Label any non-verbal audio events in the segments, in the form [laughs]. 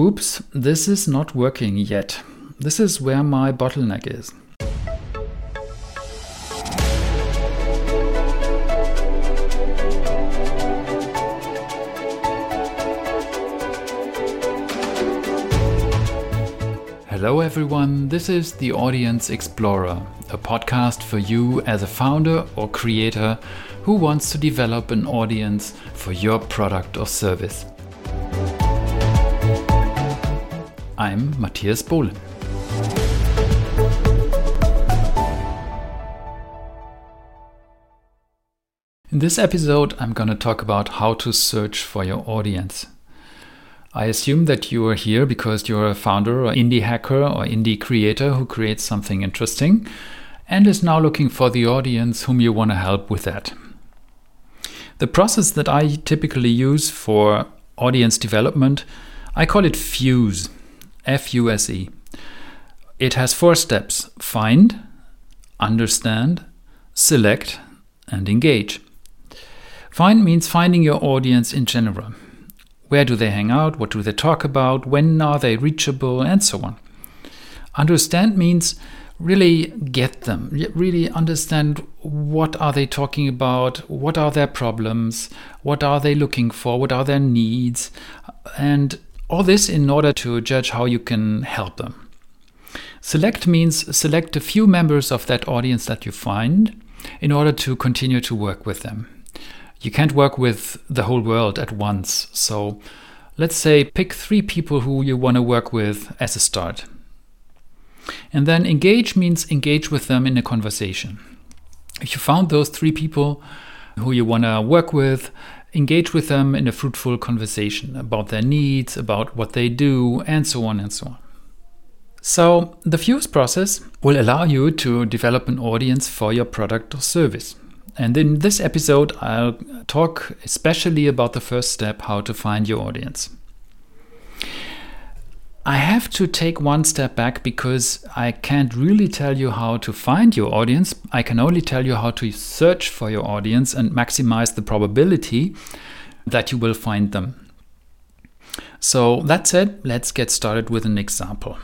oops, this is not working yet. This is where my bottleneck is. Hello, everyone. This is the Audience Explorer, a podcast for you as a founder or creator who wants to develop an audience for your product or service. I'm Matthias Bohlen. In this episode, I'm going to talk about how to search for your audience. I assume that you are here because you're a founder or indie hacker or indie creator who creates something interesting and is now looking for the audience whom you want to help with that. The process that I typically use for audience development, I call it FUSE, F U S E. It has four steps find, understand, select, and engage. Find means finding your audience in general. Where do they hang out? What do they talk about? When are they reachable? And so on. Understand means really get them really understand what are they talking about what are their problems what are they looking for what are their needs and all this in order to judge how you can help them select means select a few members of that audience that you find in order to continue to work with them you can't work with the whole world at once. So let's say pick three people who you want to work with as a start. And then engage means engage with them in a conversation. If you found those three people who you want to work with, engage with them in a fruitful conversation about their needs, about what they do, and so on and so on. So, the Fuse process will allow you to develop an audience for your product or service. And in this episode, I'll talk especially about the first step how to find your audience. I have to take one step back because I can't really tell you how to find your audience. I can only tell you how to search for your audience and maximize the probability that you will find them. So, that said, let's get started with an example.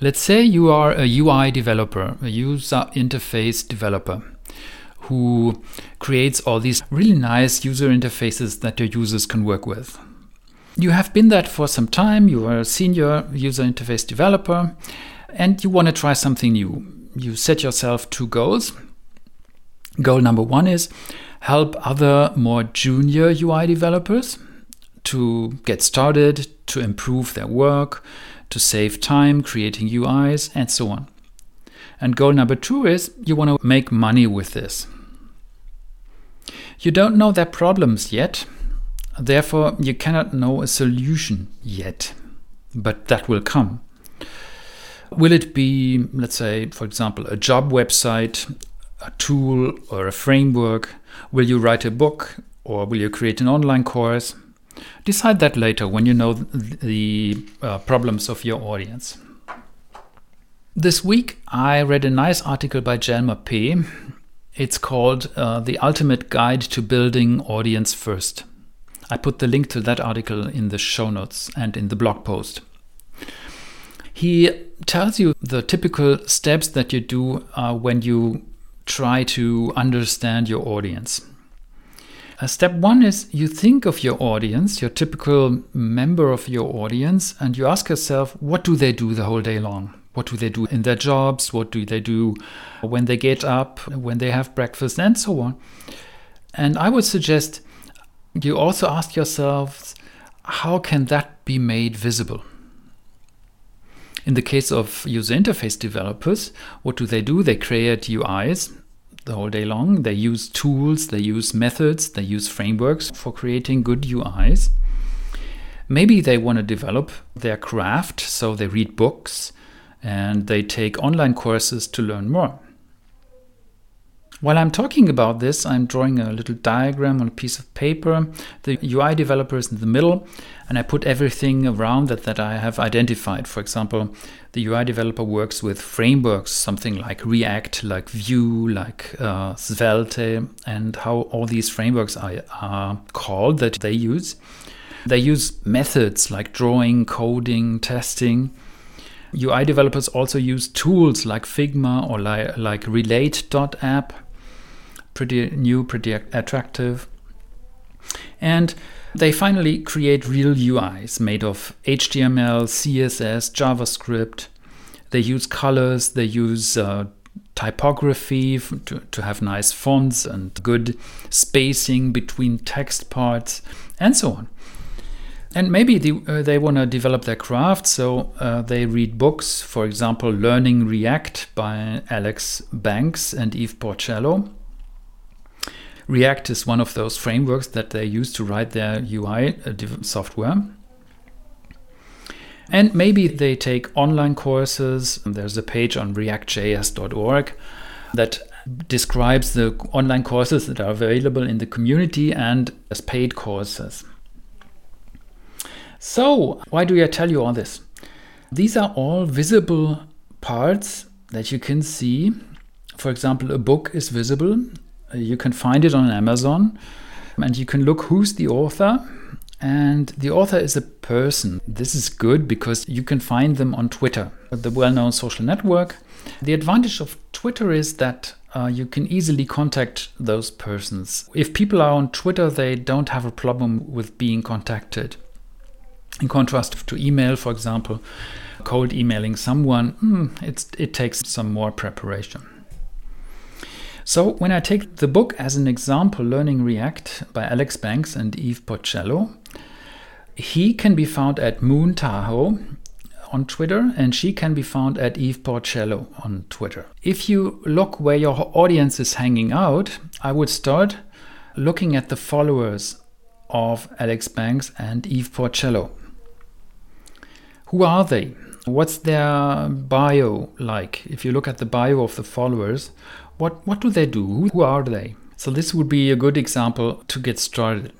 Let's say you are a UI developer, a user interface developer who creates all these really nice user interfaces that your users can work with. You have been that for some time, you are a senior user interface developer, and you want to try something new. You set yourself two goals. Goal number one is help other more junior UI developers to get started, to improve their work, to save time creating UIs, and so on. And goal number two is you want to make money with this. You don't know their problems yet, therefore, you cannot know a solution yet, but that will come. Will it be, let's say, for example, a job website, a tool, or a framework? Will you write a book, or will you create an online course? Decide that later when you know the uh, problems of your audience. This week, I read a nice article by Jelmer Pé. It's called uh, The Ultimate Guide to Building Audience First. I put the link to that article in the show notes and in the blog post. He tells you the typical steps that you do uh, when you try to understand your audience. Uh, step one is you think of your audience, your typical member of your audience, and you ask yourself, what do they do the whole day long? What do they do in their jobs? What do they do when they get up, when they have breakfast, and so on? And I would suggest you also ask yourselves, how can that be made visible? In the case of user interface developers, what do they do? They create UIs the whole day long. They use tools, they use methods, they use frameworks for creating good UIs. Maybe they want to develop their craft, so they read books, and they take online courses to learn more. While I'm talking about this, I'm drawing a little diagram on a piece of paper. The UI developer is in the middle, and I put everything around that that I have identified. For example, the UI developer works with frameworks, something like React, like Vue, like uh, Svelte, and how all these frameworks are, are called that they use. They use methods like drawing, coding, testing. UI developers also use tools like Figma or like, like Relate.app, pretty new, pretty attractive. And they finally create real UIs made of HTML, CSS, JavaScript. They use colors, they use uh, typography to, to have nice fonts and good spacing between text parts, and so on. And maybe the, uh, they want to develop their craft, so uh, they read books, for example, Learning React by Alex Banks and Eve Porcello. React is one of those frameworks that they use to write their UI uh, software. And maybe they take online courses. There's a page on reactjs.org that describes the online courses that are available in the community and as paid courses. So, why do I tell you all this? These are all visible parts that you can see. For example, a book is visible. You can find it on Amazon and you can look who's the author. And the author is a person. This is good because you can find them on Twitter, the well known social network. The advantage of Twitter is that uh, you can easily contact those persons. If people are on Twitter, they don't have a problem with being contacted. In contrast to email, for example, cold emailing someone, mm, it takes some more preparation. So, when I take the book as an example, Learning React by Alex Banks and Eve Porcello, he can be found at Moon Tahoe on Twitter, and she can be found at Eve Porcello on Twitter. If you look where your audience is hanging out, I would start looking at the followers of Alex Banks and Eve Porcello. Who are they? What's their bio like? If you look at the bio of the followers, what, what do they do? Who are they? So, this would be a good example to get started.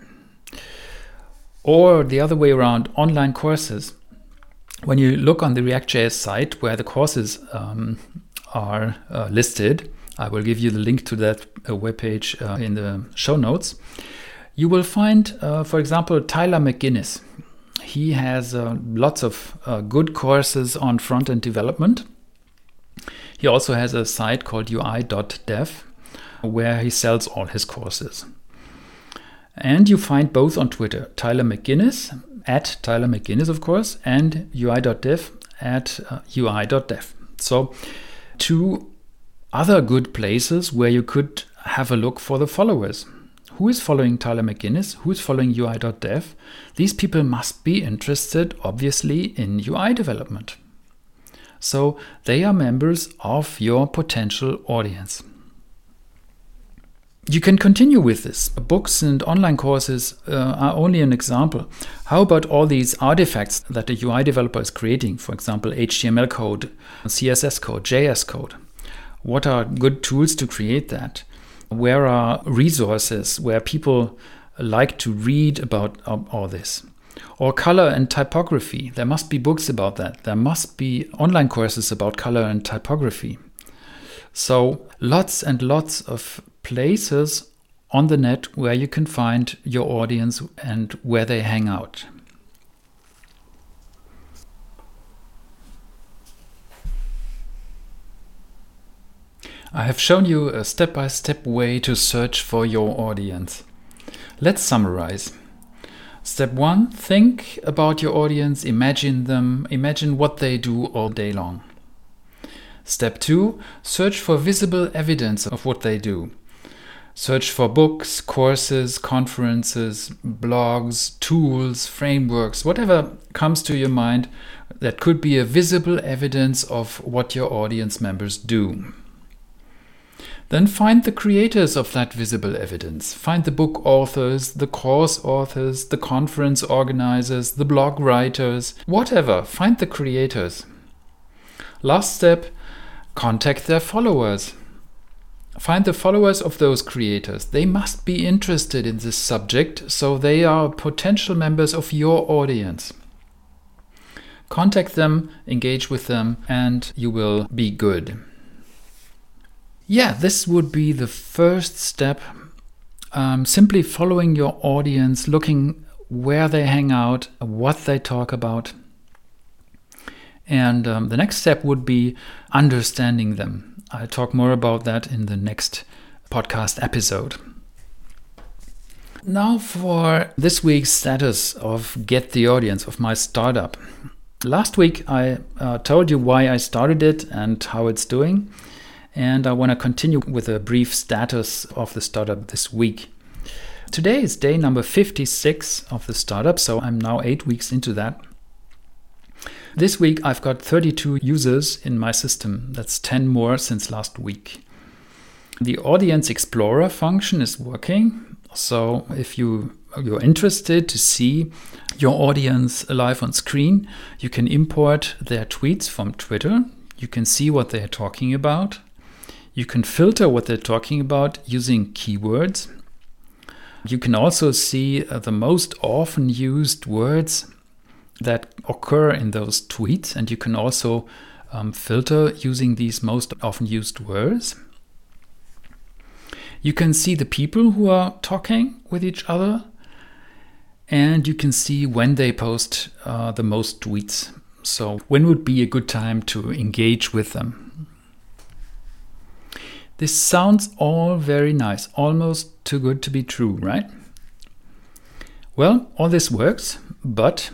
Or the other way around, online courses. When you look on the React.js site where the courses um, are uh, listed, I will give you the link to that uh, webpage uh, in the show notes. You will find, uh, for example, Tyler McGinnis he has uh, lots of uh, good courses on front end development. He also has a site called ui.dev where he sells all his courses. And you find both on Twitter Tyler McGinnis at Tyler McGinnis, of course, and ui.dev at uh, ui.dev. So, two other good places where you could have a look for the followers who is following Tyler McGinnis, who is following UI.dev, these people must be interested, obviously, in UI development. So they are members of your potential audience. You can continue with this. Books and online courses uh, are only an example. How about all these artifacts that a UI developer is creating? For example, HTML code, CSS code, JS code. What are good tools to create that? where are resources where people like to read about all this? Or color and typography. There must be books about that. There must be online courses about color and typography. So, lots and lots of places on the net where you can find your audience and where they hang out. I have shown you a step by step way to search for your audience. Let's summarize. Step one think about your audience, imagine them, imagine what they do all day long. Step two search for visible evidence of what they do. Search for books, courses, conferences, blogs, tools, frameworks, whatever comes to your mind that could be a visible evidence of what your audience members do. Then find the creators of that visible evidence. Find the book authors, the course authors, the conference organizers, the blog writers, whatever. Find the creators. Last step contact their followers. Find the followers of those creators. They must be interested in this subject, so they are potential members of your audience. Contact them, engage with them, and you will be good yeah, this would be the first step. Um, simply following your audience, looking where they hang out, what they talk about. And um, the next step would be understanding them. I'll talk more about that in the next podcast episode. Now, for this week's status of Get the Audience of my startup. Last week, I uh, told you why I started it and how it's doing. And I want to continue with a brief status of the startup this week. Today is day number 56 of the startup, so I'm now eight weeks into that. This week, I've got 32 users in my system. That's 10 more since last week. The Audience Explorer function is working. So if you you're interested to see your audience live on screen, you can import their tweets from Twitter. You can see what they're talking about. You can filter what they're talking about using keywords. You can also see uh, the most often used words that occur in those tweets, and you can also um, filter using these most often used words. You can see the people who are talking with each other, and you can see when they post uh, the most tweets. So, when would be a good time to engage with them? This sounds all very nice, almost too good to be true, right? Well, all this works, but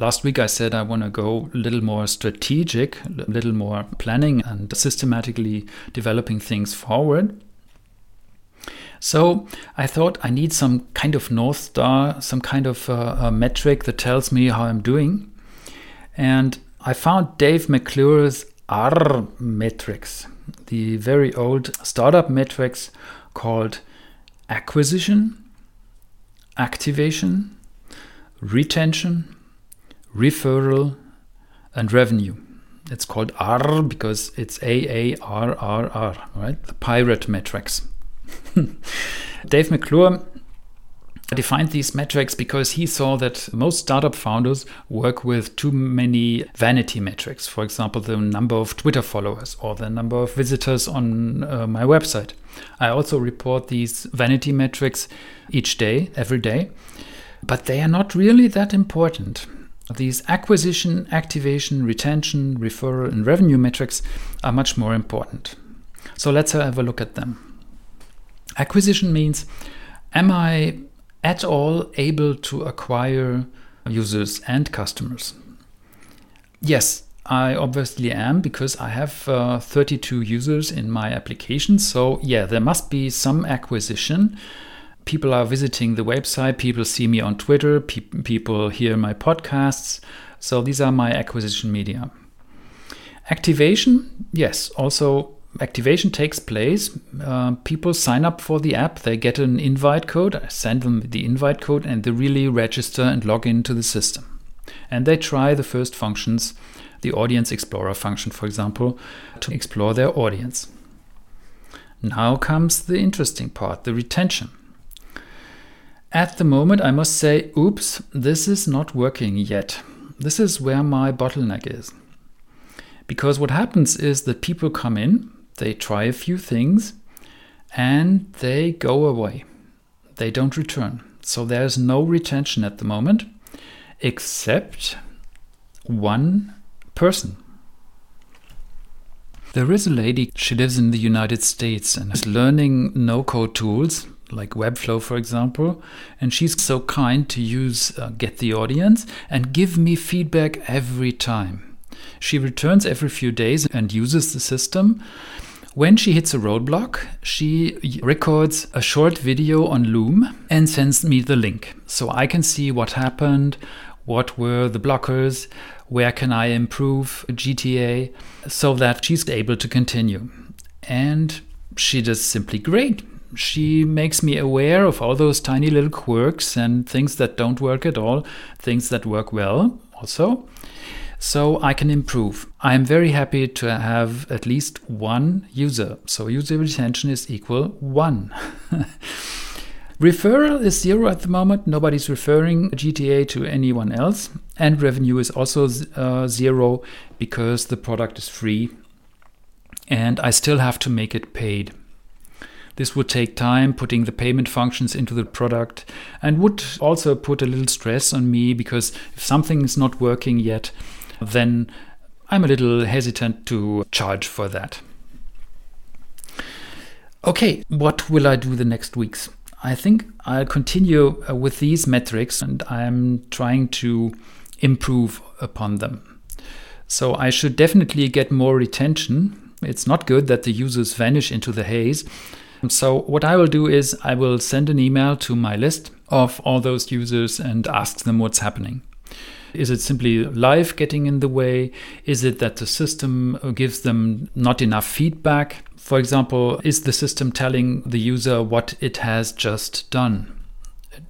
last week I said I want to go a little more strategic, a little more planning and systematically developing things forward. So I thought I need some kind of North Star, some kind of uh, metric that tells me how I'm doing. And I found Dave McClure's R metrics, the very old startup metrics called acquisition, activation, retention, referral, and revenue. It's called R because it's A A R R R, right? The pirate metrics. [laughs] Dave McClure defined these metrics because he saw that most startup founders work with too many vanity metrics. For example, the number of Twitter followers or the number of visitors on uh, my website. I also report these vanity metrics each day, every day, but they are not really that important. These acquisition, activation, retention, referral, and revenue metrics are much more important. So let's have a look at them. Acquisition means am I at all able to acquire users and customers? Yes, I obviously am because I have uh, 32 users in my application. So, yeah, there must be some acquisition. People are visiting the website, people see me on Twitter, pe- people hear my podcasts. So, these are my acquisition media. Activation, yes, also activation takes place, uh, people sign up for the app, they get an invite code, I send them the invite code, and they really register and log into the system. And they try the first functions, the Audience Explorer function, for example, to explore their audience. Now comes the interesting part the retention. At the moment, I must say, oops, this is not working yet. This is where my bottleneck is. Because what happens is that people come in, they try a few things and they go away. They don't return. So there's no retention at the moment except one person. There is a lady, she lives in the United States and is learning no code tools like Webflow, for example. And she's so kind to use uh, Get the Audience and give me feedback every time. She returns every few days and uses the system. When she hits a roadblock, she records a short video on Loom and sends me the link so I can see what happened, what were the blockers, where can I improve GTA, so that she's able to continue. And she does simply great. She makes me aware of all those tiny little quirks and things that don't work at all, things that work well also so I can improve. I'm very happy to have at least one user. So user retention is equal one. [laughs] Referral is zero at the moment. Nobody's referring GTA to anyone else. And revenue is also uh, zero because the product is free and I still have to make it paid. This would take time putting the payment functions into the product and would also put a little stress on me because if something is not working yet, then I'm a little hesitant to charge for that. Okay, what will I do the next weeks? I think I'll continue uh, with these metrics and I'm trying to improve upon them. So I should definitely get more retention. It's not good that the users vanish into the haze. So what I will do is I will send an email to my list of all those users and ask them what's happening. Is it simply life getting in the way? Is it that the system gives them not enough feedback? For example, is the system telling the user what it has just done?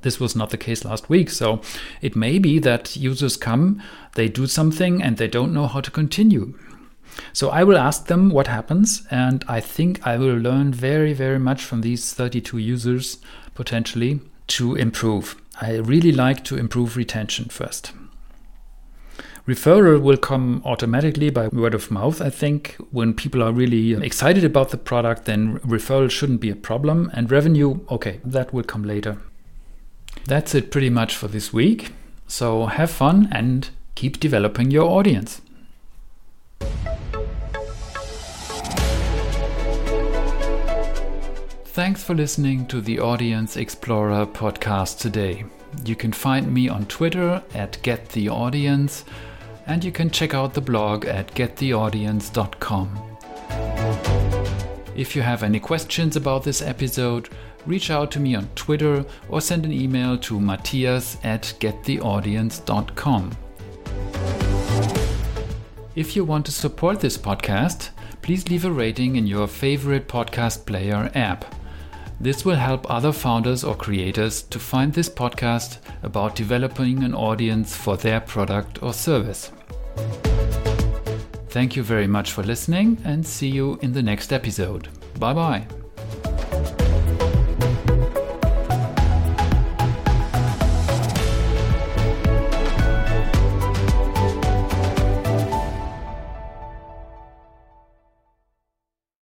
This was not the case last week. So it may be that users come, they do something, and they don't know how to continue. So I will ask them what happens, and I think I will learn very, very much from these 32 users potentially to improve. I really like to improve retention first. Referral will come automatically by word of mouth, I think. When people are really excited about the product, then referral shouldn't be a problem. And revenue, okay, that will come later. That's it pretty much for this week. So have fun and keep developing your audience. Thanks for listening to the Audience Explorer podcast today. You can find me on Twitter at GetTheAudience and you can check out the blog at gettheaudience.com. If you have any questions about this episode, reach out to me on Twitter or send an email to matthias at gettheaudience.com. If you want to support this podcast, please leave a rating in your favorite podcast player app. This will help other founders or creators to find this podcast about developing an audience for their product or service. Thank you very much for listening and see you in the next episode. Bye bye.